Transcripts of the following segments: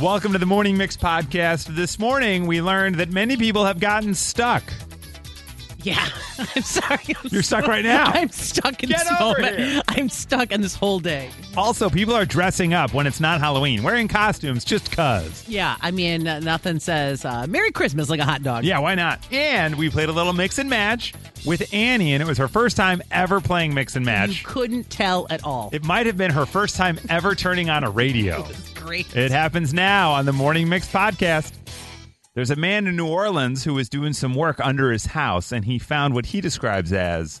Welcome to the Morning Mix podcast. This morning, we learned that many people have gotten stuck. Yeah, I'm sorry. I'm You're stuck so- right now. I'm stuck in Get this over moment. here. I'm stuck in this whole day. Also, people are dressing up when it's not Halloween, wearing costumes just cuz. Yeah, I mean, uh, nothing says uh, Merry Christmas like a hot dog. Yeah, why not? And we played a little mix and match with Annie, and it was her first time ever playing mix and You match. couldn't tell at all. It might have been her first time ever turning on a radio. It's great. It happens now on the Morning Mix podcast. There's a man in New Orleans who was doing some work under his house, and he found what he describes as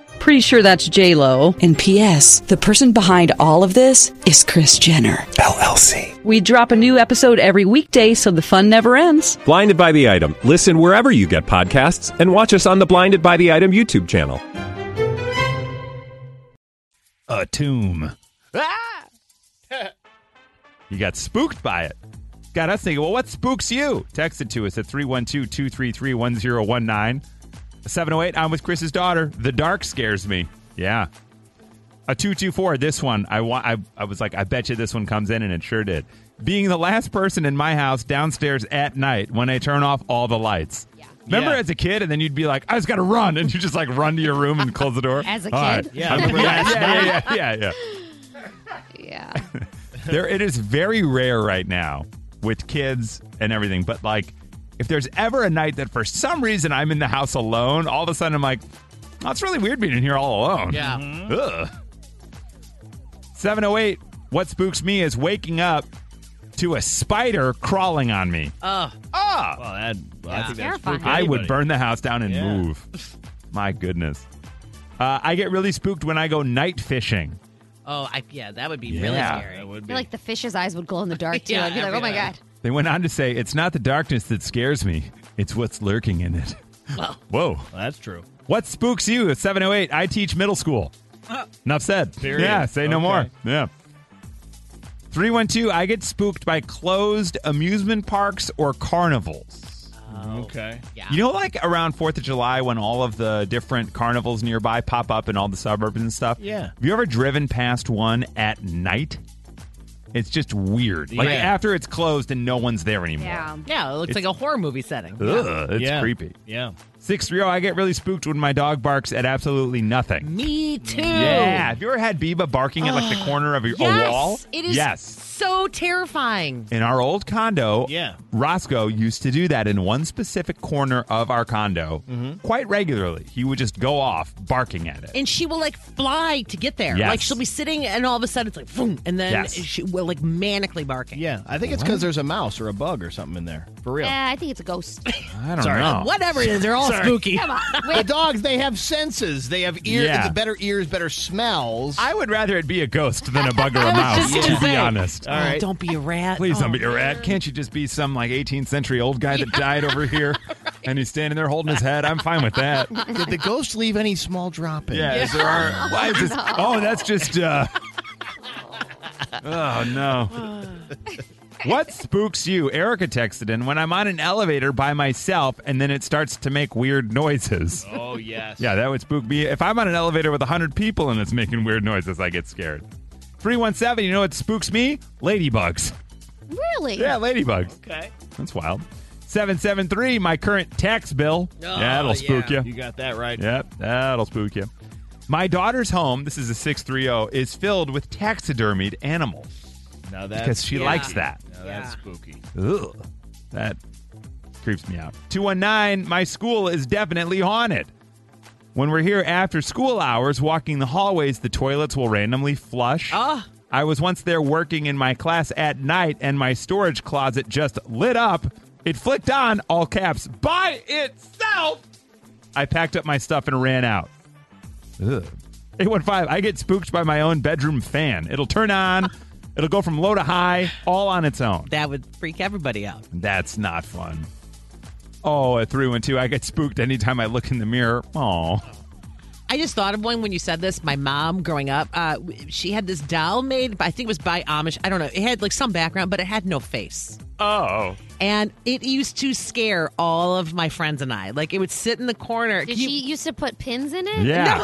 Pretty sure that's J Lo. And P.S. The person behind all of this is Kris Jenner. LLC. We drop a new episode every weekday, so the fun never ends. Blinded by the item. Listen wherever you get podcasts, and watch us on the Blinded by the Item YouTube channel. a tomb. Ah! you got spooked by it. Got us thinking, well, what spooks you? Text it to us at 312 233 1019. 708, I'm with Chris's daughter. The dark scares me. Yeah. A 224, this one, I, wa- I, I was like, I bet you this one comes in, and it sure did. Being the last person in my house downstairs at night when I turn off all the lights. Remember Yeah. as a kid, and then you'd be like, I just got to run, and you just like run to your room and close the door? As a All kid? right. Yeah, I remember yeah, last yeah, yeah, yeah, yeah. Yeah. there it is very rare right now with kids and everything but like if there's ever a night that for some reason i'm in the house alone all of a sudden i'm like oh, it's really weird being in here all alone Yeah. Ugh. 708 what spooks me is waking up to a spider crawling on me Oh, ah Well, that, well, I think that's Terrifying. i would burn the house down and Yeah. move my goodness uh, i get really spooked when i go night fishing oh, I, yeah, that would be really Yeah. scary. That would I be. feel like the fish's eyes would glow in the dark too. Yeah, I'd be like, oh my night. god. They went on to say, it's not the darkness that scares me, it's what's lurking in it. Well, Whoa. Well, that's true. What spooks you at 708? I teach middle school. Uh. Enough said. Period. Yeah, say no Okay. more. Yeah. 312, I get spooked by closed amusement parks or carnivals. Oh. Okay. yeah. You know, like around 4th of July when all of the different carnivals nearby pop up in all the suburbs and stuff? Yeah. Have you ever driven past one at night? It's just weird. Like Yeah. after it's closed and no one's there anymore. Yeah. yeah, it looks like a horror movie setting. Ugh, it's yeah. creepy. Yeah. 630, I get really spooked when my dog barks at absolutely nothing. Me too. Yeah. Have you ever had Biba barking at like the corner of your, Yes, a wall? It is Yes. So terrifying. In our old condo, Yeah. Roscoe used to do that in one specific corner of our condo Mm-hmm. quite regularly. He would just go off barking at it. And she will like fly to get there. Yes. Like she'll be sitting and all of a sudden it's like boom, and then Yes. she will like manically barking. Yeah. I think it's because there's a mouse or a bug or something in there. For real. Yeah, I think it's a ghost. I don't Sorry. know. Whatever it is, they're all spooky. Come on. The Wait, dogs, they have senses. They have ears, Yeah. better ears, better smells. I would rather it be a ghost than a bug or a mouse, to be honest. All right. Oh, don't be a rat. Please Oh, don't be a rat. Can't you just be some like 18th century old guy that died over here and he's standing there holding his head? I'm fine with that. Did the ghost leave any small droppings? Yeah, is there are. Why is this? Oh, that's just. uh Oh no. What spooks you? Erica texted in when I'm on an elevator by myself and then it starts to make weird noises. Oh, yes. Yeah, that would spook me. If I'm on an elevator with 100 people and it's making weird noises, I get scared. 317, you know what spooks me? Ladybugs. really? Yeah, ladybugs. Okay. That's wild. 773, my current tax bill. Oh, yeah, that'll spook yeah. you. You got that right. Yep, that'll spook you. My daughter's home, this is a 630, is filled with taxidermied animals Now that's because she Yeah. likes that. Now that's Yeah. spooky. Ugh, that creeps me out. 219, my school is definitely haunted. When we're here after school hours walking the hallways, the toilets will randomly flush. Ah. I was once there working in my class at night, and my storage closet just lit up. It flicked on, all caps, by itself. I packed up my stuff and ran out. Ugh. 815, I get spooked by my own bedroom fan. It'll turn on, it'll go from low to high, all on its own. That would freak everybody out. That's not fun. Oh, at 312, I get spooked anytime I look in the mirror. Oh. I just thought of one when you said this. My mom, growing up, uh, she had this doll made. I think it was by Amish. I don't know. It had like some background, but it had no face. Oh. And it used to scare all of my friends and I. Like it would sit in the corner. Did You- she used to put pins in it? Yeah.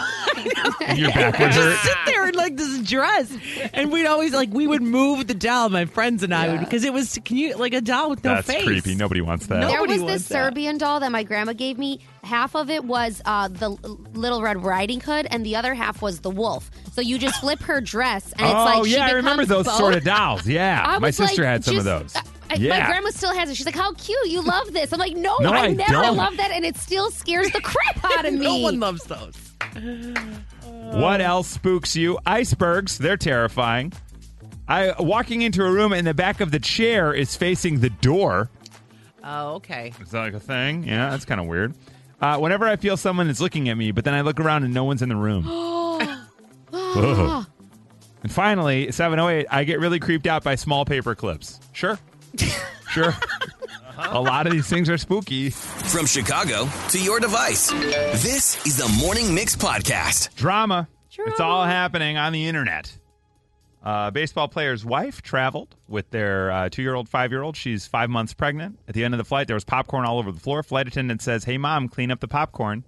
And your back would just hurt. sit there in like this dress, and we'd always like we would move the doll. My friends and I would because it was can you like a doll with no That's face. creepy. Nobody wants that. No. There Nobody was this wants that. Serbian doll that my grandma gave me. Half of it was uh, the L- Little Red Riding Hood, and the other half was the wolf. So you just flip her dress, and it's oh, like she yeah, I remember becomes those both. sort of dolls. Yeah. I My was sister like, had some of just- those. I, yeah. My grandma still has it. She's like, "How cute! You love this." I'm like, "No, No, I, I never don't." love that, and it still scares the crap out of me." No one loves those. What else spooks you? Icebergs. They're terrifying. I walking into a room and the back of the chair is facing the door. Oh, okay. Is that like a thing? Yeah, that's kind of weird. Uh, whenever I feel someone is looking at me, but then I look around and no one's in the room. And finally, 708, I get really creeped out by small paper clips. Sure. sure. A lot of these things are spooky. From Chicago to your device, this is the Morning Mix Podcast. Drama. It's all happening on the internet. Uh, baseball player's wife traveled with their uh, two year old, five year old. She's five months pregnant. At the end of the flight, there was popcorn all over the floor. Flight attendant says, Hey, mom, clean up the popcorn.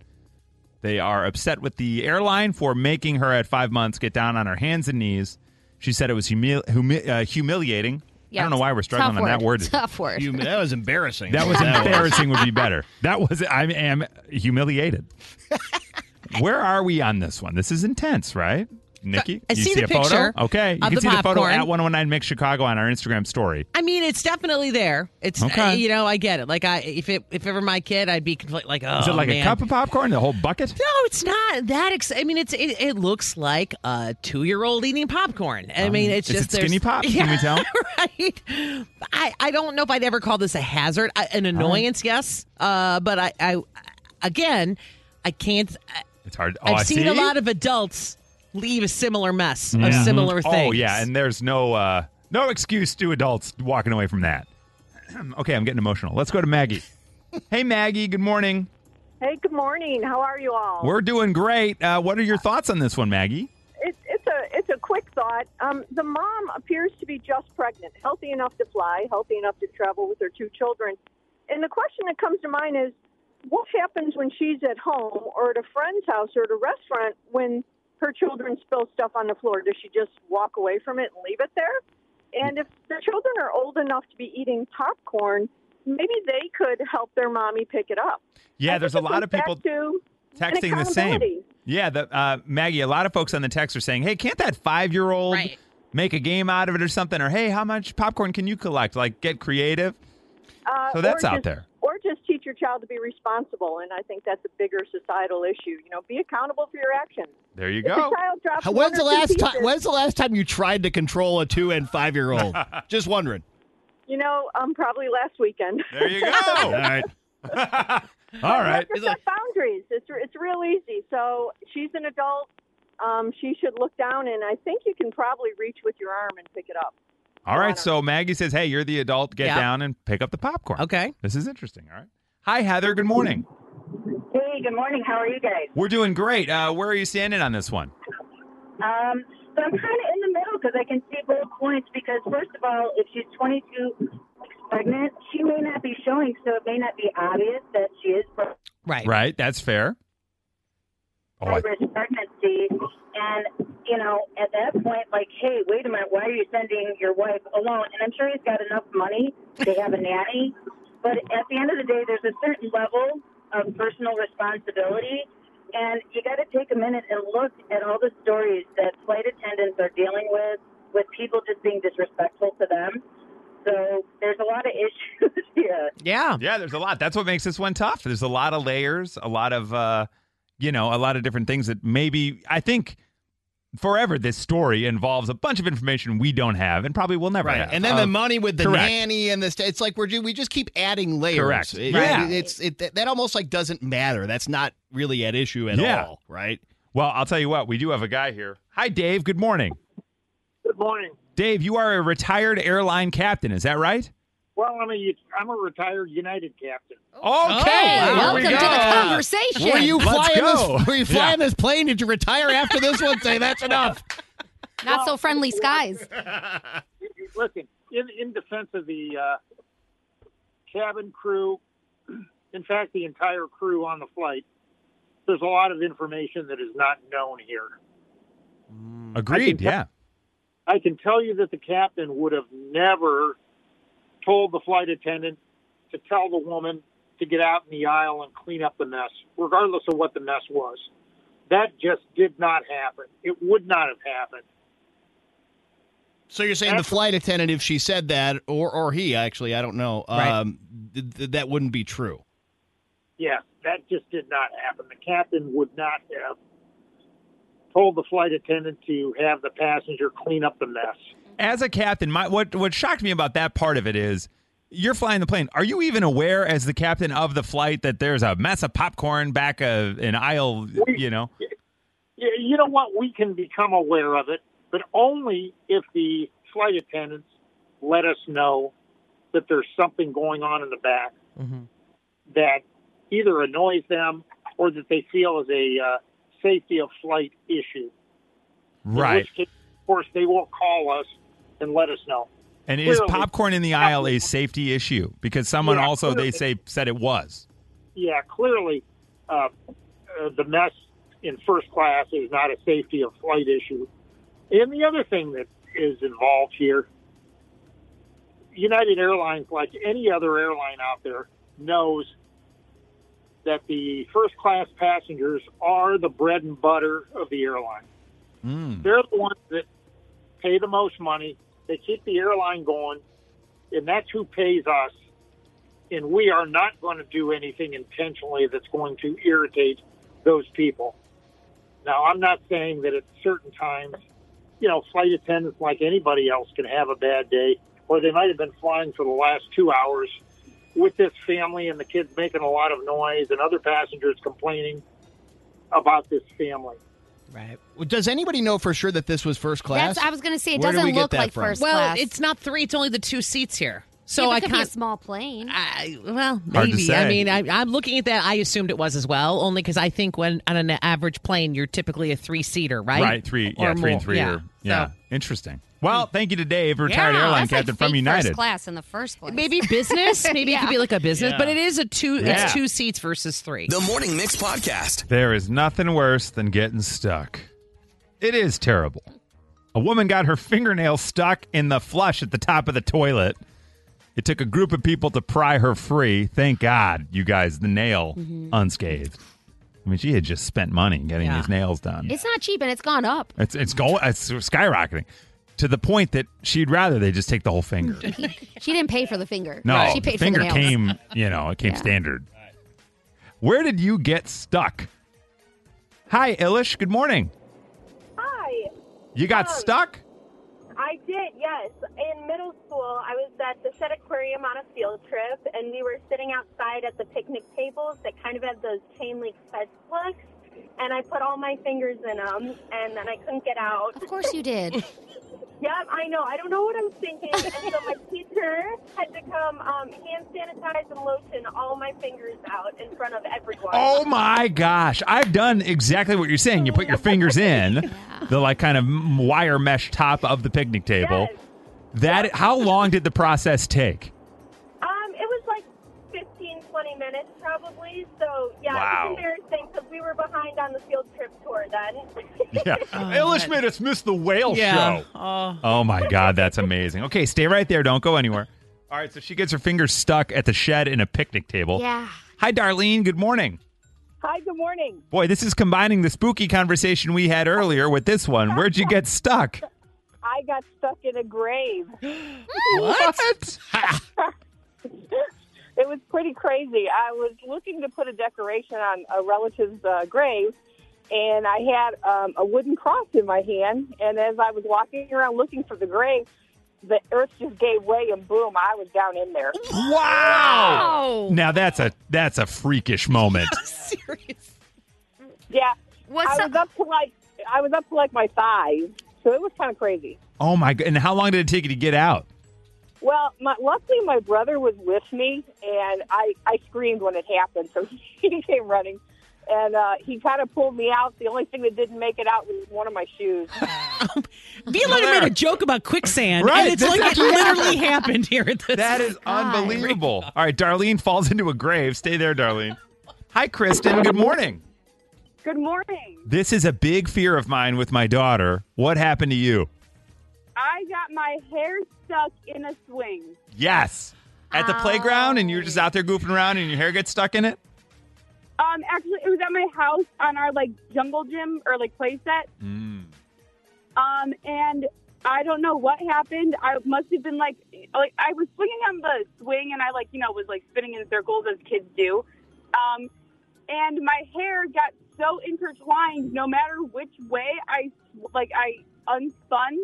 They are upset with the airline for making her at five months get down on her hands and knees. She said it was humi- humi- uh, humiliating. I don't know why we're struggling on that word. Tough word. You, that was embarrassing. That was embarrassing. would be better. That was. I am humiliated. Where are we on this one? This is intense, right? Nikki, I you see see the a photo? picture Okay, you can the see the photo at 119 Mix Chicago on our Instagram story. I mean, it's definitely there. It's Okay. you know, I get it. Like I, if it if ever my kid, I'd be complete, like, oh, Is it like man. a cup of popcorn, the whole bucket? No, it's not that. Ex- I mean, it's it, it looks like a two year old eating popcorn. I mean, it's just it Skinny Pop? Can we tell? right? I I don't know if I'd ever call this a hazard, I, an annoyance. Yes, uh, but I I again, I can't. I, It's hard. Oh, I I've seen see. a lot of adults leave a similar mess of Yeah. similar things. Oh yeah, and there's no uh, no excuse to adults walking away from that. okay, I'm getting emotional. Let's go to Maggie. hey Maggie, good morning. Hey, good morning. How are you all? We're doing great. Uh, what are your thoughts on this one, Maggie? It's, it's a it's a quick thought. Um, the mom appears to be just pregnant, healthy enough to fly, healthy enough to travel with her two children. And the question that comes to mind is, what happens when she's at home or at a friend's house or at a restaurant when her children spill stuff on the floor? Does she just walk away from it and leave it there? And if the children are old enough to be eating popcorn, maybe they could help their mommy pick it up. Yeah, I there's a lot of people to texting the same. Yeah, the uh, Maggie. A lot of folks on the text are saying, "Hey, can't that five year old Right. make a game out of it or something?" Or, "Hey, how much popcorn can you collect?" Like, get creative. Uh, So that's out just- there. Or just teach your child to be responsible, and I think that's a bigger societal issue. You know, be accountable for your actions. There you If the go. child drops How- When's the last time? pieces, When's the last time you tried to control a two and five year old? Just wondering. You know, um, probably last weekend. There you go. All right. All right. Just set boundaries. It's it's real easy. So she's an adult. Um, she should look down, and I think you can probably reach with your arm and pick it up. All right. So Maggie says, "Hey, you're the adult. Get Yeah. down and pick up the popcorn." Okay. This is interesting. All right. Hi, Heather. Good morning. Hey, good morning. How are you guys? We're doing great. Uh, where are you standing on this one? Um, so I'm kind of in the middle because I can see both points. Because first of all, if she's 22 weeks pregnant, she may not be showing, so it may not be obvious that she is pregnant. Right. Right. That's fair. Oh, I- risk pregnancy. And, you know, at that point, like, hey, wait a minute, why are you sending your wife alone? And I'm sure he's got enough money to have a nanny. But at the end of the day, there's a certain level of personal responsibility. And you got to take a minute and look at all the stories that flight attendants are dealing with, with people just being disrespectful to them. So there's a lot of issues here. Yeah. Yeah, there's a lot. That's what makes this one tough. There's a lot of layers, a lot of uh, you know, a lot of different things that maybe I think forever this story involves a bunch of information we don't have and probably will never Right. have. And then the Um, money with the correct. nanny and this it's like we're we just keep adding layers. Correct. It- Yeah. it- it's it that almost like doesn't matter. That's not really at issue at Yeah. all, right? Well, I'll tell you what, we do have a guy here. Hi, Dave. Good morning. Good morning. Dave, you are a retired airline captain. Is that right? Well, I'm a I'm a retired United captain. Okay. wow. Welcome we to the conversation. Were you Let's flying go. this were you Yeah. this plane? Did you retire after this one? Say that's enough. Not so friendly skies. Listen, in in defense of the uh, cabin crew, in fact, the entire crew on the flight, there's a lot of information that is not known here. Agreed. I Yeah. I can tell you that the captain would have never told the flight attendant to tell the woman to get out in the aisle and clean up the mess, regardless of what the mess was. That just did not happen. It would not have happened. So you're saying the flight attendant, if she said that, or or he actually, I don't know, Right. um, th- th- that wouldn't be true. Yeah, that just did not happen. The captain would not have told the flight attendant to have the passenger clean up the mess. As a captain, my what what shocked me about that part of it is you're flying the plane. Are you even aware as the captain of the flight that there's a mess of popcorn back a, an aisle, you know? Yeah, You know what? We can become aware of it, but only if the flight attendants let us know that there's something going on in the back that either annoys them or that they feel is a uh, safety of flight issue. Right. case, of course, they will call us and let us know. And is popcorn in the aisle a safety issue? Because someone Yeah, also they say said it was. yeah, clearly, uh, uh, the mess in first class is not a safety of flight issue. And the other thing that is involved here, United Airlines, like any other airline out there, knows that the first class passengers are the bread and butter of the airline. They're the ones that pay the most money. They keep the airline going, and that's who pays us and we are not going to do anything intentionally that's going to irritate those people. Now, I'm not saying that at certain times, you know, flight attendants like anybody else can have a bad day, or they might have been flying for the last two hours with this family and the kids making a lot of noise and other passengers complaining about this family. Right. Does anybody know for sure that this was first class? That's I was going to say it Where did doesn't we get look that like from? first Well, class. it's not three. It's only the two seats here. So yeah, but I it could be a can't. small plane. I, well, Hard to maybe. say. I mean, I, I'm looking at that. I assumed it was as well, only because I think when on an average plane, you're typically a three seater, right? Right, three, yeah, Or three and three. Yeah. Or, yeah, So- interesting. Well, thank you to Dave, retired Yeah, airline That's like captain from fake United. first class in the first place. Maybe business. Maybe it could be like a business, Yeah. but it is a two. Yeah. It's two seats versus three. The Morning Mix Podcast. There is nothing worse than getting stuck. It is terrible. A woman got her fingernail stuck in the flush at the top of the toilet. It took a group of people to pry her free. Thank God, you guys, the nail mm-hmm. unscathed. I mean, she had just spent money getting Yeah. these nails done. it's not cheap and it's gone up. It's it's going it's skyrocketing to the point that she'd rather they just take the whole finger. She didn't pay for the finger. No, she the paid finger for the nails. came, you know, it came Yeah. standard. Where did you get stuck? Hi, Ilish. Good morning. Hi. You got Um, stuck? I did, yes. In middle school, I was at the Shedd Aquarium on a field trip, and we were sitting outside at the picnic tables that kind of had those chain link fence hooks, and I put all my fingers in them, and then I couldn't get out. Of course you did. Yep, I know. I don't know what I was thinking, and so my teacher had to come um, hand sanitize and lotion all my fingers out in front of everyone. Oh my gosh. I've done exactly what you're saying. You put your fingers in the like kind of wire mesh top of the picnic table. Yes. That how long did the process take? Probably. So, yeah, Wow. it was embarrassing because we were behind on the field trip tour then. Yeah. Oh, Illish made us miss the whale yeah. show. Oh. Oh my God, that's amazing. Okay, stay right there. Don't go anywhere. All right, so she gets her fingers stuck at the Shedd in a picnic table. Yeah. Hi, Darlene. Good morning. Hi, good morning. Boy, this is combining the spooky conversation we had earlier with this one. Where'd you get stuck? I got stuck in a grave. What? It was pretty crazy. I was looking to put a decoration on a relative's uh, grave, and I had um, a wooden cross in my hand. And as I was walking around looking for the grave, the earth just gave way, and boom, I was down in there. Wow. Now that's a that's a freakish moment. Serious. Yeah, What's I was up to like I was up to like my thighs, so it was kind of crazy. Oh my god! And how long did it take you to get out? Well, my, luckily my brother was with me, and I I screamed when it happened, so he came running, and uh, he kind of pulled me out. The only thing that didn't make it out was one of my shoes. Beeline made a joke about quicksand, Right, and it's this like it literally happened here at this. That is time. unbelievable. All right, Darlene falls into a grave. Stay there, Darlene. Hi, Kristen. Good morning. Good morning. This is a big fear of mine with my daughter. What happened to you? I got my hair stuck in a swing. Yes. At the playground, and you're just out there goofing around, and your hair gets stuck in it. Um, actually, it was at my house on our like jungle gym or like play set. Mm. Um, and I don't know what happened. I must have been like, like I was swinging on the swing, and I like you know was like spinning in circles as kids do. Um, and my hair got so intertwined. No matter which way I like I unspun,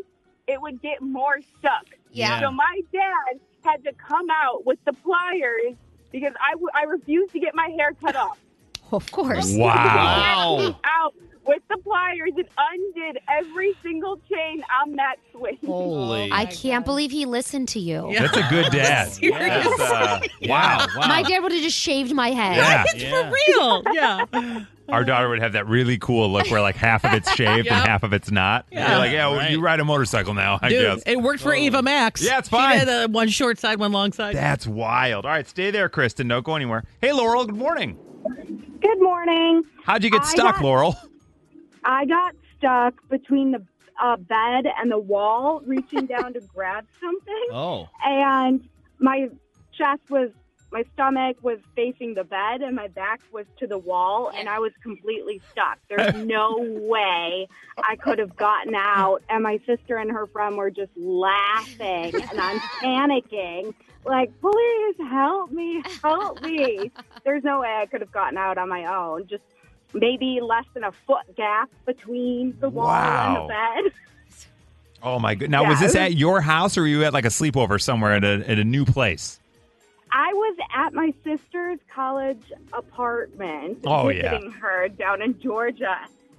it would get more stuck. Yeah. So my dad had to come out with the pliers because I, w- I refused to get my hair cut off. Of course. Wow. He out with the pliers and undid every single chain on that swing. Holy. I can't believe he listened to you. That's a good dad. That's, uh, wow. Wow. My dad would have just shaved my head. Yeah. It's Yeah. for real. Yeah. Our daughter would have that really cool look where like half of it's shaved and half of it's not. Yeah. You're like, yeah, well, Right. you ride a motorcycle now, I Dude, guess. it worked for Ava Max. Yeah, it's She fine. did, uh, one short side, one long side. That's wild. All right, stay there, Kristen. Don't go anywhere. Hey, Laurel. Good morning. Good morning. How'd you get I stuck, got- Laurel? I got stuck between the uh, bed and the wall, reaching down to grab something, Oh. and my chest was, my stomach was facing the bed, and my back was to the wall, and I was completely stuck. There's no way I could have gotten out, and my sister and her friend were just laughing, and I'm panicking. Like, please help me, help me. There's no way I could have gotten out on my own. Just maybe less than a foot gap between the wall and the bed. Oh my god! Now, Yeah, was this was- at your house or were you at like a sleepover somewhere at a at a new place? I was at my sister's college apartment Oh, yeah. visiting her down in Georgia.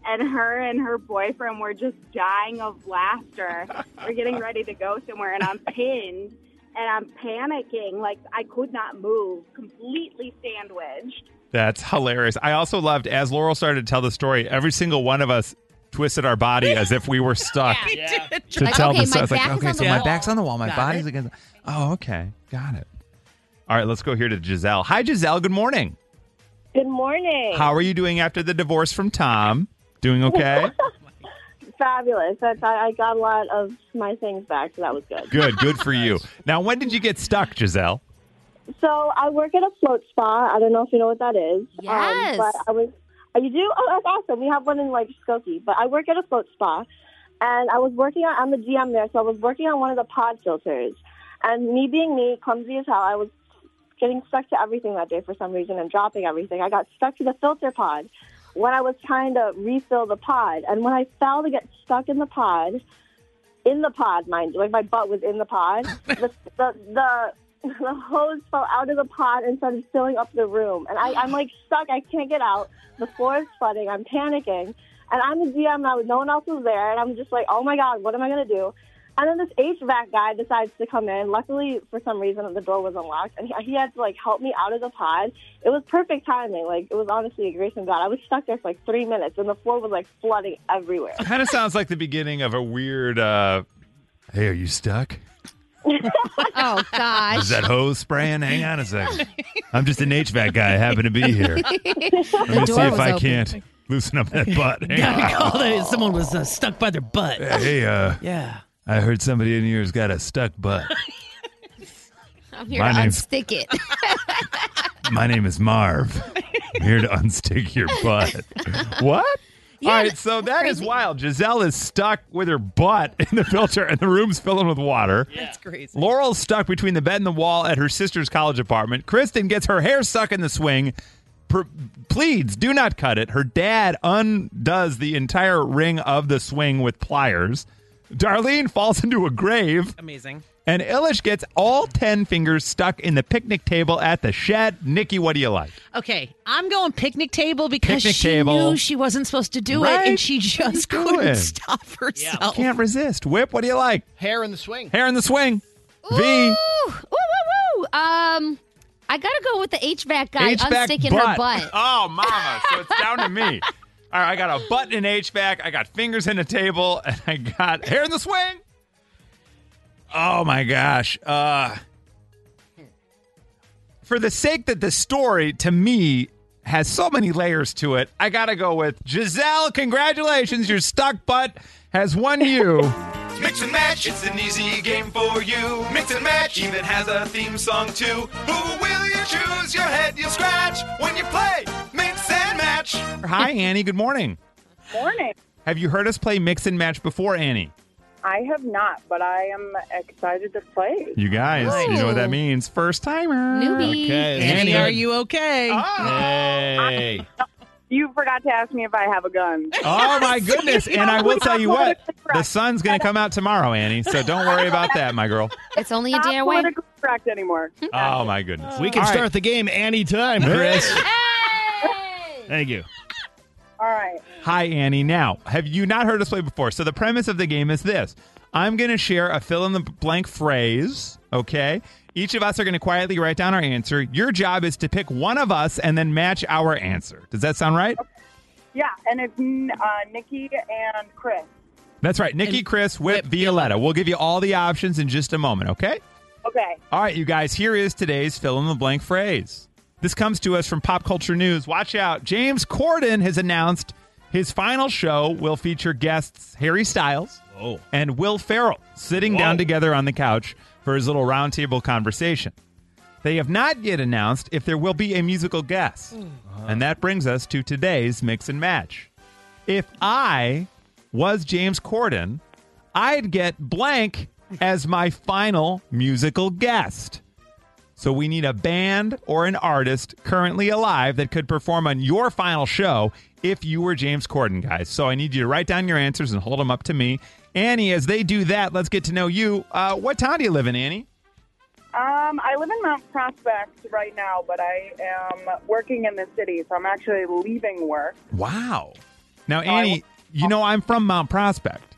And her and her boyfriend were just dying of laughter. we're getting ready to go somewhere, and I'm pinned and I'm panicking. Like, I could not move, completely sandwiched. That's hilarious. I also loved as Laurel started to tell the story. Every single one of us twisted our body as if we were stuck Yeah. to Like, tell okay, the story. my It's like, back is okay, on so the my wall. back's on the wall, my Got body's it. against. Oh, okay, got it. All right, let's go here to Giselle. Hi, Giselle. Good morning. Good morning. How are you doing after the divorce from Tom? Doing okay? Fabulous. That's, I, I got a lot of my things back, so that was good. good, good for you. Now, when did you get stuck, Giselle? So I work at a float spa. I don't know if you know what that is. Yes. Um, but I was. You do? Oh, that's awesome. We have one in like Skokie. But I work at a float spa, and I was working on. I'm the GM there, so I was working on one of the pod filters. And me being me, clumsy as hell, I was getting stuck to everything that day for some reason and dropping everything. I got stuck to the filter pod when I was trying to refill the pod, and when I fell to get stuck in the pod, in the pod, mind you, like my butt was in the pod. the, the the the hose fell out of the pod and started filling up the room, and I, I'm like stuck. I can't get out. The floor is flooding. I'm panicking, and I'm the GM now. No one else was there, and I'm just like, oh my god, what am I gonna do? And then this HVAC guy decides to come in. Luckily, for some reason, the door was unlocked, and he, he had to like help me out of the pod. It was perfect timing. Like it was honestly a grace from God. I was stuck there for like three minutes, and the floor was like flooding everywhere. Kind of sounds like the beginning of a weird. uh Hey, are you stuck? Oh gosh. Is that hose spraying? Hang on a second. I'm just an HVAC guy. I happen to be here. Let me see if I open. can't loosen up that butt. Hang Gotta on. call it. Someone was uh, stuck by their butt. Hey, uh, Yeah. I heard somebody in here's got a stuck butt. I'm here My to name's- unstick it. My name is Marv. I'm here to unstick your butt. what? All right, so that is wild. Giselle is stuck with her butt in the filter, and the room's filling with water. That's crazy. Laurel's stuck between the bed and the wall at her sister's college apartment. Kristen gets her hair stuck in the swing. pr- pleads, do not cut it. Her dad undoes the entire ring of the swing with pliers. Darlene falls into a grave. Amazing. And Illish gets all 10 fingers stuck in the picnic table at the Shedd. Nikki, what do you like? Okay, I'm going picnic table because Picnic she table. knew she wasn't supposed to do it, and she just couldn't stop herself. Can't resist. Whip, what do you like? Hair in the swing. Hair in the swing. V. Woo, woo, woo. Um, I gotta go with the HVAC guy HVAC unsticking butt. her butt. Oh, mama. So it's down to me. All right, I got a butt in HVAC. I got fingers in a table, and I got hair in the swing. Oh my gosh. Uh For the sake that the story to me has so many layers to it, I got to go with Giselle. Congratulations, your stuck butt has won you. Mix and match, it's an easy game for you. Mix and match even has a theme song too. Who will you choose? Your head you'll scratch when you play Mix and Match. Hi, Annie. Good morning. Morning. Have you heard us play mix and match before, Annie? I have not, but I am excited to play. You guys, you know what that oh. means. First timer. Newbie. Okay. Annie, are you okay? Ah. Hey. You forgot to ask me if I have a gun. Oh my goodness! And I will tell you what, the sun's going to come out tomorrow, Annie. So don't worry about that, my girl. It's only a Not day away. politically correct anymore. Oh my goodness. We can All right. start the game anytime, Chris. Thank you. All right. Hi, Annie. Now, have you not heard us play before? So the premise of the game is this: I'm going to share a fill in the blank phrase. Okay. Each of us are going to quietly write down our answer. Your job is to pick one of us and then match our answer. Does that sound right? Yeah, and it's uh, Nikki and Chris. That's right. Nikki, Chris, Whip, Violetta. We'll give you all the options in just a moment. Okay. Okay. All right, you guys, here is today's fill in the blank phrase. This comes to us from Pop Culture News. Watch out. James Corden has announced his final show will feature guests Harry Styles Oh. and Will Ferrell sitting Whoa. down together on the couch for his little roundtable conversation. They have not yet announced if there will be a musical guest. Hmm. Uh-huh. And that brings us to today's mix and match. If I was James Corden, I'd get blank as my final musical guest. So we need a band or an artist currently alive that could perform on your final show if you were James Corden, guys. So I need you to write down your answers and hold them up to me. Annie, as they do that, let's get to know you. Uh, what town do you live in, Annie? Um, I live in Mount Prospect right now, but I am working in the city, so I'm actually leaving work. Wow. Now, Annie, you know I'm from Mount Prospect.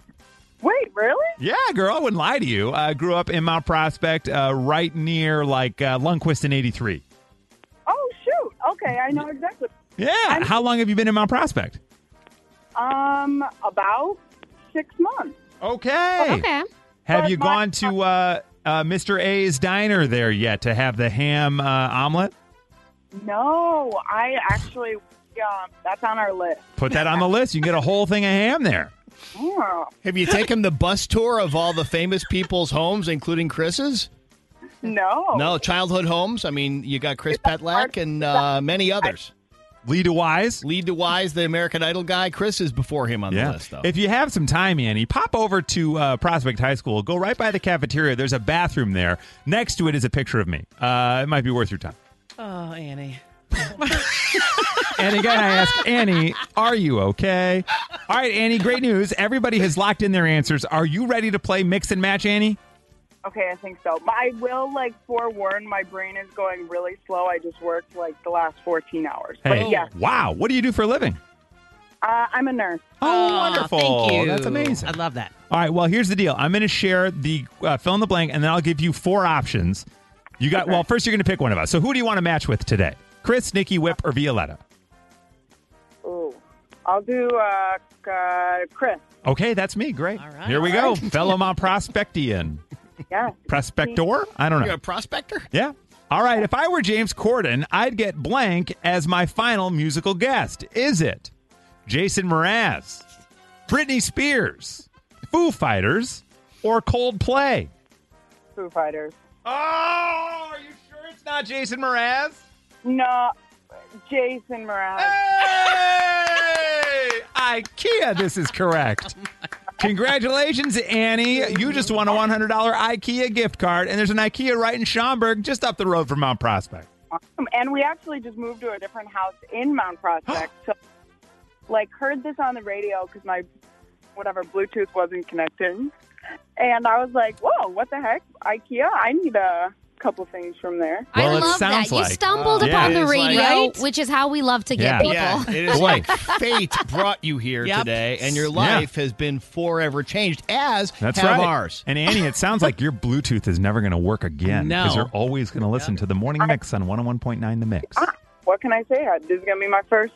Wait, really? Yeah, girl, I wouldn't lie to you. I grew up in Mount Prospect, uh, right near like uh, Lonnquist in 83. Oh, shoot. Okay, I know exactly. Yeah. How long have you been in Mount Prospect? Um, about six months. Okay. Okay. Have But you my- gone to uh, uh, Mr. A's diner there yet to have the ham uh, omelet? No, I actually, um, that's on our list. Put that on the list. You can get a whole thing of ham there. Have you taken the bus tour of all the famous people's homes, including Chris's? No. No, childhood homes. I mean, you got Chris Petlak and uh, many others. Lee DeWyze. Lee DeWyze, the American Idol guy. Chris is before him on the list, though. If you have some time, Annie, pop over to uh, Prospect High School. Go right by the cafeteria. There's a bathroom there. Next to it is a picture of me. Uh, it might be worth your time. Oh, Annie. And again, I ask Annie, are you okay? All right, Annie, great news. Everybody has locked in their answers. Are you ready to play mix and match, Annie? Okay, I think so. But I will like forewarn. My brain is going really slow. I just worked like the last 14 hours. Hey, But yes, wow. What do you do for a living? uh, I'm a nurse. Oh, wonderful. Thank you. That's amazing. I love that. All right, well, here's the deal. I'm going to share the uh, fill in the blank, and then I'll give you four options. You got, well, first you're going to pick one of us. So who do you want to match with today? Chris, Nikki, Whip, or Violetta? Ooh, I'll do uh, uh, Chris. Okay, that's me. Great. All right. Here we go. Fellow Mount Prospectian. Yeah. Prospector? I don't know. You're a prospector? Yeah. All right. If I were James Corden, I'd get blank as my final musical guest. Is it Jason Mraz, Britney Spears, Foo Fighters, or Coldplay? Foo Fighters. Oh, are you sure it's not Jason Mraz? No, Jason Mraz. Hey! IKEA, this is correct. Oh Congratulations, Annie. You just won a $100 IKEA gift card, and there's an IKEA right in Schaumburg, just up the road from Mount Prospect. awesome. And we actually just moved to a different house in Mount Prospect. so, like, heard this on the radio because my whatever Bluetooth wasn't connecting, and I was like, "Whoa, what the heck? IKEA? I need a couple things from there." I Well, it love that. sounds You stumbled yeah. upon It the is like- radio, Right? which is how we love to get Yeah. people. Yeah, it is like fate brought you here Yep. today, and your life has been forever changed, as That's have right. ours. And Annie, it sounds like your Bluetooth is never going to work again No. because you're always going to listen to the morning mix on 101.9 The Mix. Ah, what can I say? This is gonna be my first,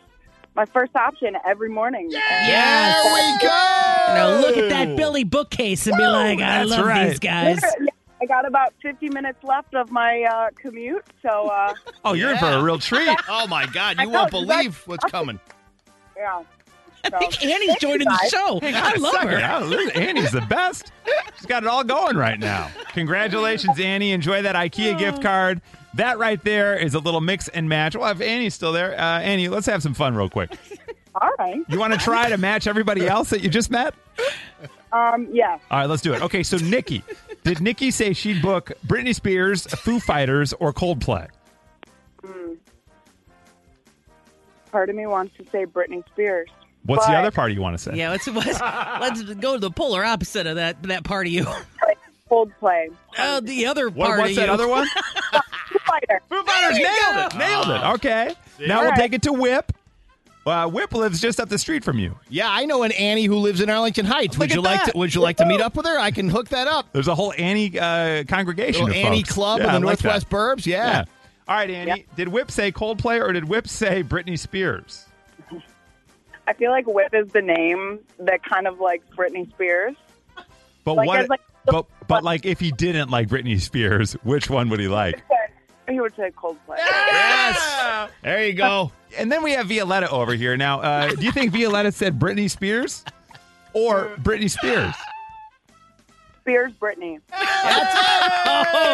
my first option every morning. And- Yes. There we go. You know, look at that Billy bookcase and be like, I That's love right. these guys. Yeah, I got about 50 minutes left of my uh, commute, so uh, Oh, you're in for a real treat. Oh my God, you won't you believe what's coming. yeah. I think Annie's joining the show. Hang on I a love her. Oh, this- Annie's the best. She's got it all going right now. Congratulations, Annie. Enjoy that IKEA gift card. That right there is a little mix and match. Well, if Annie's still there, uh, Annie, let's have some fun real quick. All right. You want to try to match everybody else that you just met? Um, yeah. All right, let's do it. Okay, so Nikki, did Nikki say she'd book Britney Spears, Foo Fighters, or Coldplay? Hmm. Part of me wants to say Britney Spears. What's the other part you want to say? Yeah, let's, let's let's go to the polar opposite of that that part of you. Coldplay. Oh, the other What, part what's of that you. other one? Fighter. Foo Fighters nailed go. it. Nailed it. Oh. Okay. Now All we'll right. take it to Whip. Uh, Whip lives just up the street from you. Yeah, I know an Annie who lives in Arlington Heights. Look Would you at like to? Would you like to meet up with her? I can hook that up. There's a whole Annie uh, congregation Little of Annie folks. Club Yeah, in the I like that. Northwest Burbs. Yeah. Yeah. All right, Annie. Did Whip say Coldplay or did Whip say Britney Spears? I feel like Whip is the name that kind of likes Britney Spears. But Like, what? like, but but like, if he didn't like Britney Spears, which one would he like? He would say Coldplay. Yes. There you go. And then we have Violetta over here. Now, uh, do you think Violetta said Britney Spears or Britney Spears? Spears Britney.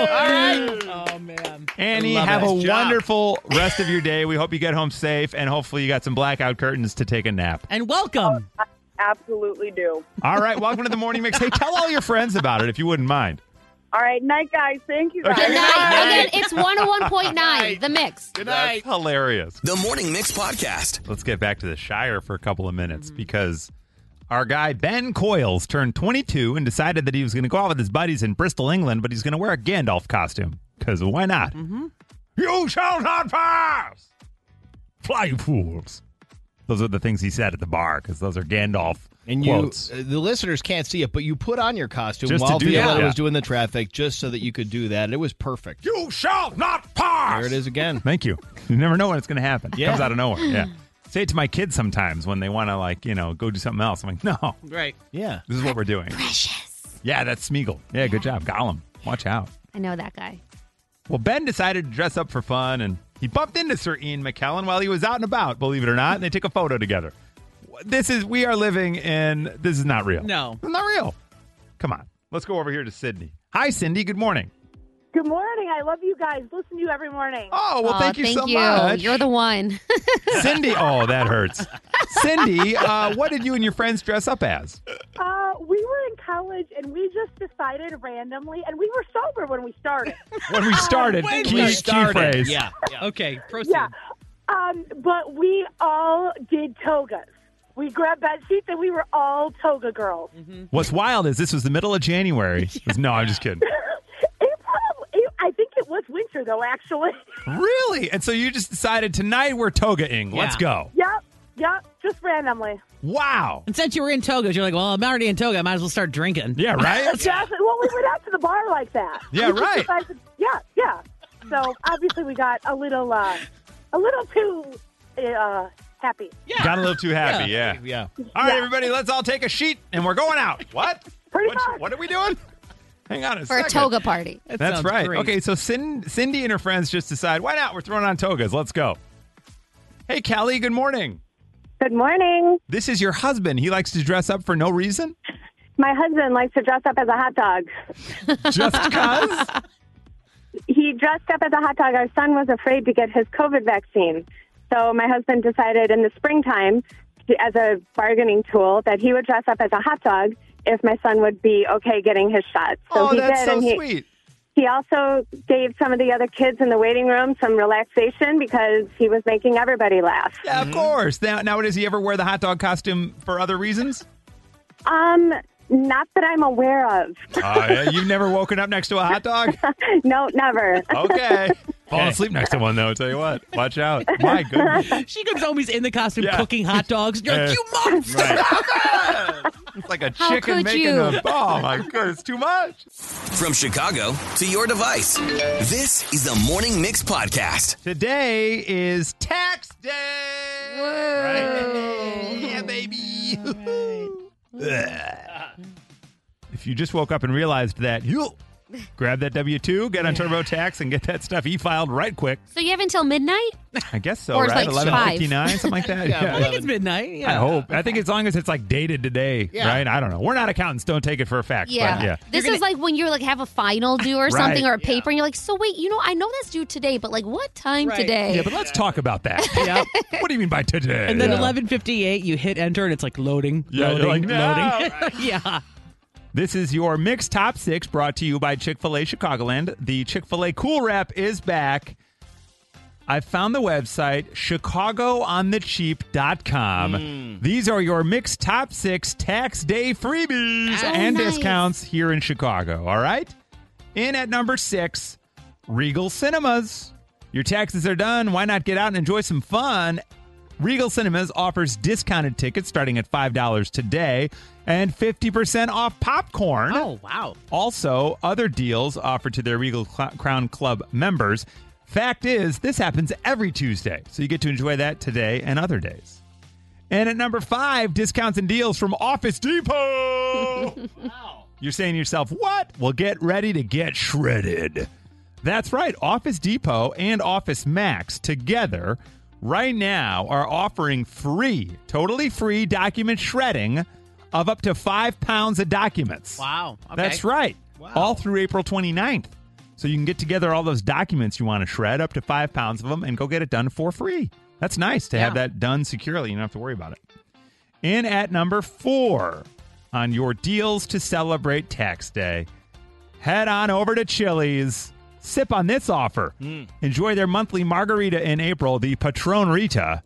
Oh man. Annie, Love have it. a Nice job. wonderful rest of your day. We hope you get home safe, and hopefully you got some blackout curtains to take a nap. And welcome. Absolutely do. All right, welcome to the morning mix. Hey, tell all your friends about it if you wouldn't mind. All right, night, guys. Thank you, guys. Okay. Good night. Again, it's 101.9, the mix. Good That's night. hilarious. The Morning Mix Podcast. Let's get back to the Shire for a couple of minutes because our guy Ben Coyles turned 22 and decided that he was going to go out with his buddies in Bristol, England, but he's going to wear a Gandalf costume because why not? Mm-hmm. You shall not pass! Fly, you fools. Those are the things he said at the bar because those are Gandalf And you, quotes. uh, the listeners can't see it, but you put on your costume Just while do that, Violetta yeah. was doing the traffic, just so that you could do that. And it was perfect. You shall not pass! There it is again. Thank you. You never know when it's going to happen. It Yeah. comes out of nowhere. Yeah. Say it to my kids sometimes when they want to, like, you know, go do something else. I'm like, no, Right. Yeah. this is what we're doing. Precious. Yeah, that's Smeagol. Yeah, good job. Gollum. Watch out. I know that guy. Well, Ben decided to dress up for fun, and he bumped into Sir Ian McKellen while he was out and about, believe it or not, and they took a photo together. This is, we are living in, this is not real. No. It's not real. Come on. Let's go over here to Sydney. Hi, Cindy. Good morning. Good morning. I love you guys. Listen to you every morning. Oh, well, Aw, thank you thank so you. much. You're the one. Cindy. Oh, that hurts. Cindy, uh, what did you and your friends dress up as? Uh, we were in college and we just decided randomly, and we were sober when we started. When we started, when key, we key Started. phrase. Yeah. yeah. Okay, proceed. yeah. Um, but we all did togas. We grabbed bed sheets and we were all toga girls. What's wild is this was the middle of January. No, I'm just kidding. It probably, it, I think it was winter though, actually. Really? And so you just decided tonight we're toga-ing. Let's go. yep, yep, just randomly. Wow. And since you were in togas, you're like, well, I'm already in toga. I might as well start drinking. Yeah, right? Yes, well, we went out to the bar like that. Yeah, We right. decided- yeah, yeah. So obviously we got a little, uh, a little too uh, happy. Got a little too happy, yeah. Yeah. All right, Yeah. everybody, let's all take a sheet and we're going out. What? Pretty what, much. what are we doing? Hang on a For a toga party. That That's sounds right. great. Okay, so Cin- Cindy and her friends just decide, why not? We're throwing on togas. Let's go. Hey, Callie, good morning. Good morning. This is your husband. He likes to dress up for no reason? My husband likes to dress up as a hot dog. Just because? He dressed up as a hot dog. Our son was afraid to get his COVID vaccine. So my husband decided in the springtime, as a bargaining tool, that he would dress up as a hot dog if my son would be okay getting his shot. So oh, he that's did, so and he, sweet. he also gave some of the other kids in the waiting room some relaxation because he was making everybody laugh. Yeah, of course. Now, now, does he ever wear the hot dog costume for other reasons? Um, not that I'm aware of. Uh, you've never woken up next to a hot dog? no, never. Okay. Falling asleep next to one, though. I'll tell you what. Watch out. My goodness. she comes home, he's in the costume Yeah. cooking hot dogs. You're like, you monster! It's like a How chicken could making you? a. Oh, my goodness. Too much. From Chicago to your device, this is the Morning Mix Podcast. Today is tax day. Right? Yeah, baby. Ugh. If you just woke up and realized that, you grab that W 2, get on TurboTax, and get that stuff e filed right quick. So you have until midnight? I guess so, Or it's right? like Eleven fifty nine, something like that. Yeah, I think it's midnight. Yeah. I hope. I think as long as it's like dated today, Yeah. right? I don't know. We're not accountants. Don't take it for a fact. Yeah. But yeah. This is like when you're like have a final due or Right. something or a paper and you're like, so wait, you know, I know that's due today, but like what time today? Yeah, but let's talk about that. Yep. what do you mean by today? And then 11:58, you hit enter, and it's like loading, Yeah, you're loading, like, no. loading. yeah. This is your mixed top six brought to you by Chick fil A Chicagoland. The Chick fil A Cool Wrap is back. I found the website chicagoonthecheap.com. Hmm. These are your mixed top six tax day freebies Oh, and nice. discounts here in Chicago. All right. In at number six, Regal Cinemas. Your taxes are done. Why not get out and enjoy some fun? Regal Cinemas offers discounted tickets starting at $5 today and 50% off popcorn. Oh, wow. Also, other deals offered to their Regal Cl- Crown Club members. Fact is, this happens every Tuesday, so you get to enjoy that today and other days. And at number five, discounts and deals from Office Depot. Wow. You're saying to yourself, what? Well, get ready to get shredded. That's right. Office Depot and Office Max together right now are offering free, totally free document shredding of up to five pounds of documents. Wow. Okay. That's right. All through April 29th. So you can get together all those documents you want to shred, up to five pounds of them, and go get it done for free. That's nice to have that done securely. You don't have to worry about it. In at number four on your deals to celebrate tax day, head on over to Chili's. Sip on this offer. Hmm. Enjoy their monthly margarita in April, the Patron Rita,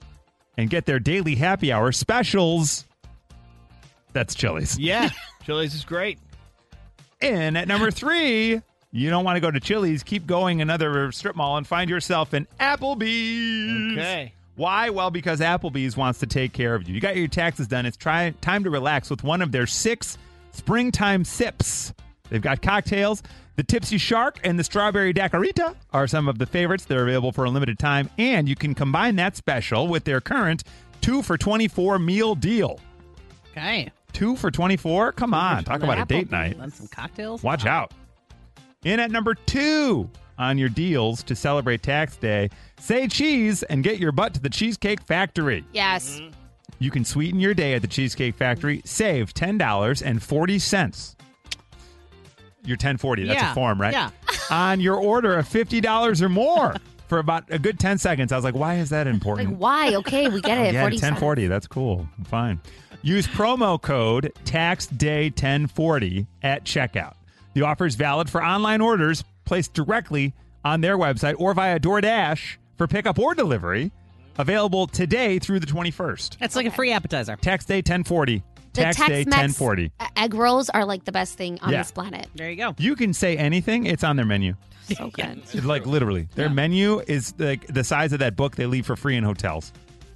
and get their daily happy hour specials. That's Chili's. Yeah, Chili's is great. In at number three, you don't want to go to Chili's. Keep going another strip mall and find yourself an Applebee's. Okay. Why? Well, because Applebee's wants to take care of you. You got your taxes done. It's try, time to relax with one of their six springtime sips. They've got cocktails. The Tipsy Shark and the Strawberry Daiquirita are some of the favorites. They're available for a limited time, and you can combine that special with their current two for 24 meal deal. Okay. Two for 24? Come on. Talk about a date night. And some cocktails. Watch out. In at number two on your deals to celebrate tax day, say cheese and get your butt to the Cheesecake Factory. Yes. You can sweeten your day at the Cheesecake Factory, save $10.40. Your 1040, that's Yeah, a form, right? yeah. on your order of $50 or more for about a good 10 seconds. I was like, why is that Like important? why? Okay, we get it. yeah, 40 1040. That's cool. Fine. Use promo code TaxDay1040 at checkout. The offer is valid for online orders placed directly on their website or via DoorDash for pickup or delivery. Available today through the 21st. That's like a free appetizer. Tax Day 1040. The Tax Day Tex-Mex 1040. e- egg rolls are like the best thing on Yeah. this planet. There you go. You can say anything, it's on their menu. So good. It's like literally. Their menu is like the size of that book they leave for free in hotels.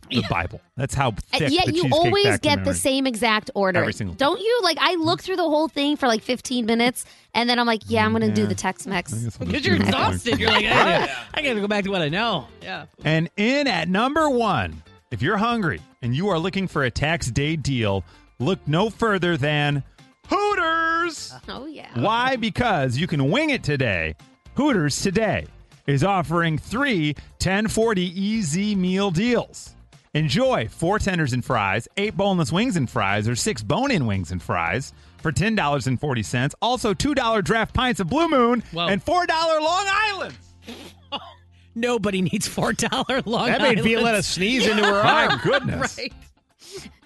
The Bible. That's how thick yet the you always Factory get the same exact order. Every single Don't you? Like I look through the whole thing for like 15 minutes and then I'm like, yeah, I'm going to do the Tex-Mex. Because you're exhausted. You're like, oh, I, I got to go back to what I know. Yeah. And in at number one, if you're hungry and you are looking for a tax day deal, look no further than Hooters. Oh yeah. Why? Because you can wing it today. Hooters today is offering three 1040 easy meal deals. Enjoy four tenders and fries, eight boneless wings and fries, or six bone in wings and fries for $10.40. Also, $2 draft pints of Blue Moon Whoa. and $4 Long Island. Nobody needs $4 long Island. That made Violetta Islands. sneeze into her My goodness.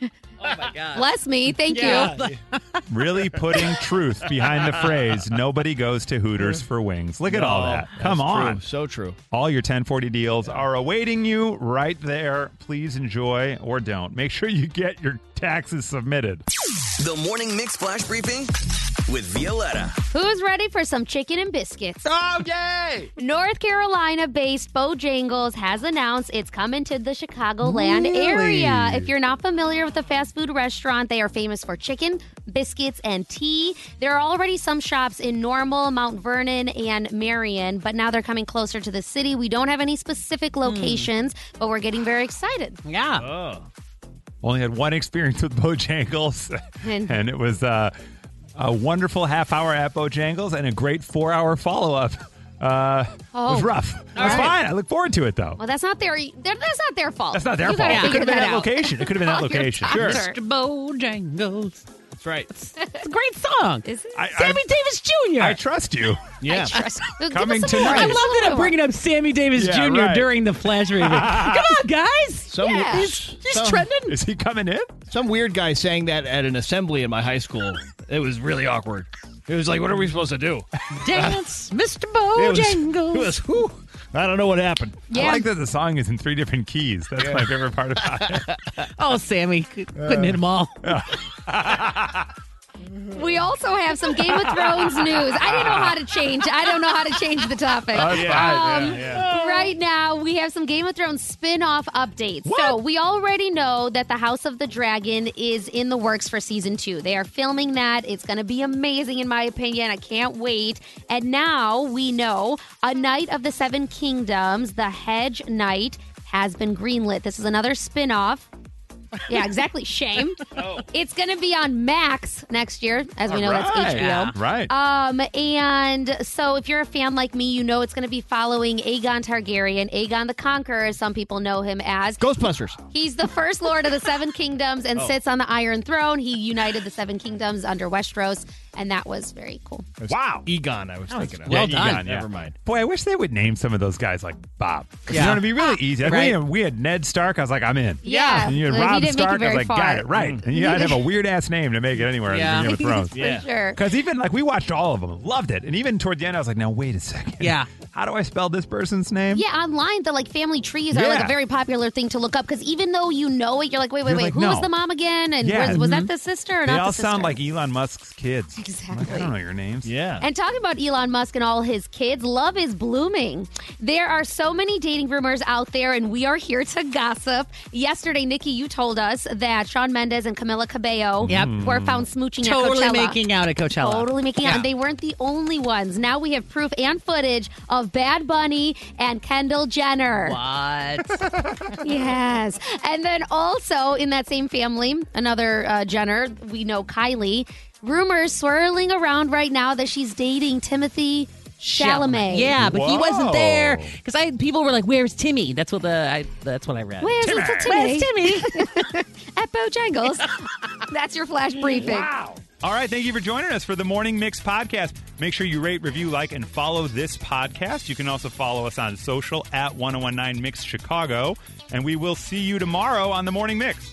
Right. Oh my god. Bless me. Thank Yeah. you. Really putting truth behind the phrase "Nobody goes to Hooters for wings." Look at all No, that. Come on, true. So true. All your 1040 deals are awaiting you right there. Please enjoy or don't. Make sure you get your taxes submitted. The Morning Mix Flash Briefing with Violetta. Who's ready for some chicken and biscuits? Oh, yay! North Carolina based Bojangles has announced it's coming to the Chicagoland Really? area. If you're not familiar with the fast food restaurant, they are famous for chicken, biscuits, and tea. There are already some shops in Normal, Mount Vernon, and Marion, but now they're coming closer to the city. We don't have any specific locations, but we're getting very excited. Yeah. Oh. Only had one experience with Bojangles, And- and it was uh, a wonderful half hour at Bojangles and a great four hour follow up. Uh, It was Oh. rough. It was right. fine. I look forward to it though. Well, that's not their that's not their fault. That's not their You gotta fault. It could have been that out. location. It could have been that location. Sure. Mr. Bojangles. That's right. It's a great song. Is it? I, Sammy Davis Jr. I trust you. Yeah. Trust- Give us Coming some more. tonight. I Give us love that I'm bringing up Sammy Davis Yeah, Jr. right. during the flash briefing. Come on, guys. Some, Yeah. He's, he's some- trending. Is he coming in? Some weird guy saying that at an assembly in my high school. It was really awkward. It was like, what are we supposed to do? Dance, Mr. It was, Bojangles. it was whew, I don't know what happened. Yeah. I like that the song is in three different keys. That's my favorite part about it. oh, Sammy. c- Couldn't hit them all. We also have some Game of Thrones news. I didn't know how to change. I don't know how to change the topic. Fine. Yeah, Um, yeah. Right now, we have some Game of Thrones spin-off updates. So we already know that the House of the Dragon is in the works for season two. They are filming that. It's going to be amazing, in my opinion. I can't wait. And now we know a Knight of the Seven Kingdoms, the Hedge Knight, has been greenlit. This is another spin-off. Yeah, exactly. Shame. It's going to be on Max next year. As we know, that's Right. HBO. Yeah. Right. Um, and so if you're a fan like me, you know it's going to be following Aegon Targaryen, Aegon the Conqueror, as some people know him as. Ghostbusters. He's the first Lord of the Seven Kingdoms and Oh. sits on the Iron Throne. He united the Seven Kingdoms under Westeros, and that was very cool. Wow. Egon, I was thinking of. well Yeah, done. Egon, yeah. Never mind. Boy, I wish they would name some of those guys like Bob. 'Cause Yeah. You know, it'd be really easy. Like, Right. we, had, we had Ned Stark. I was like, I'm in. Yeah. And you had He Robb didn't make it Stark. I very was like, far. got it. Right. And you had to have a weird ass name to make it anywhere Yeah. in Game of Thrones. For Yeah. sure. Because even like we watched all of them, loved it, and even toward the end, I was like, "Now wait a second, Yeah. how do I spell this person's name?" Yeah, online the like family trees are like Yeah. a very popular thing to look up because even though you know it, you're like, wait, wait, You're wait, like, who was no. the mom again? And Yeah. was, was that Mhm. the sister or they not all the sister? sound like Elon Musk's kids. I'm Exactly. Like, I don't know your names. Yeah. And talking about Elon Musk and all his kids, love is blooming. There are so many dating rumors out there, and we are here to gossip. Yesterday, Nikki, you told us that Shawn Mendes and Camila Cabello Yep. were found smooching Totally at Coachella. making out at Coachella. Totally making out. Yeah. And they weren't the only ones. Now we have proof and footage of Bad Bunny and Kendall Jenner. What? Yes. And then also in that same family, another uh, Jenner, we know Kylie. Rumors swirling around right now that she's dating Timothy Chalamet. Yeah, but he wasn't there because I people were like, "Where's Timmy?" That's what the I, that's what I read. Where's Timmy. little Timmy? Where's Timmy? At Bojangles. That's your flash briefing. Wow. All right, thank you for joining us for the Morning Mix podcast. Make sure you rate, review, like, and follow this podcast. You can also follow us on social at 1019 Mix Chicago. And we will see you tomorrow on the Morning Mix.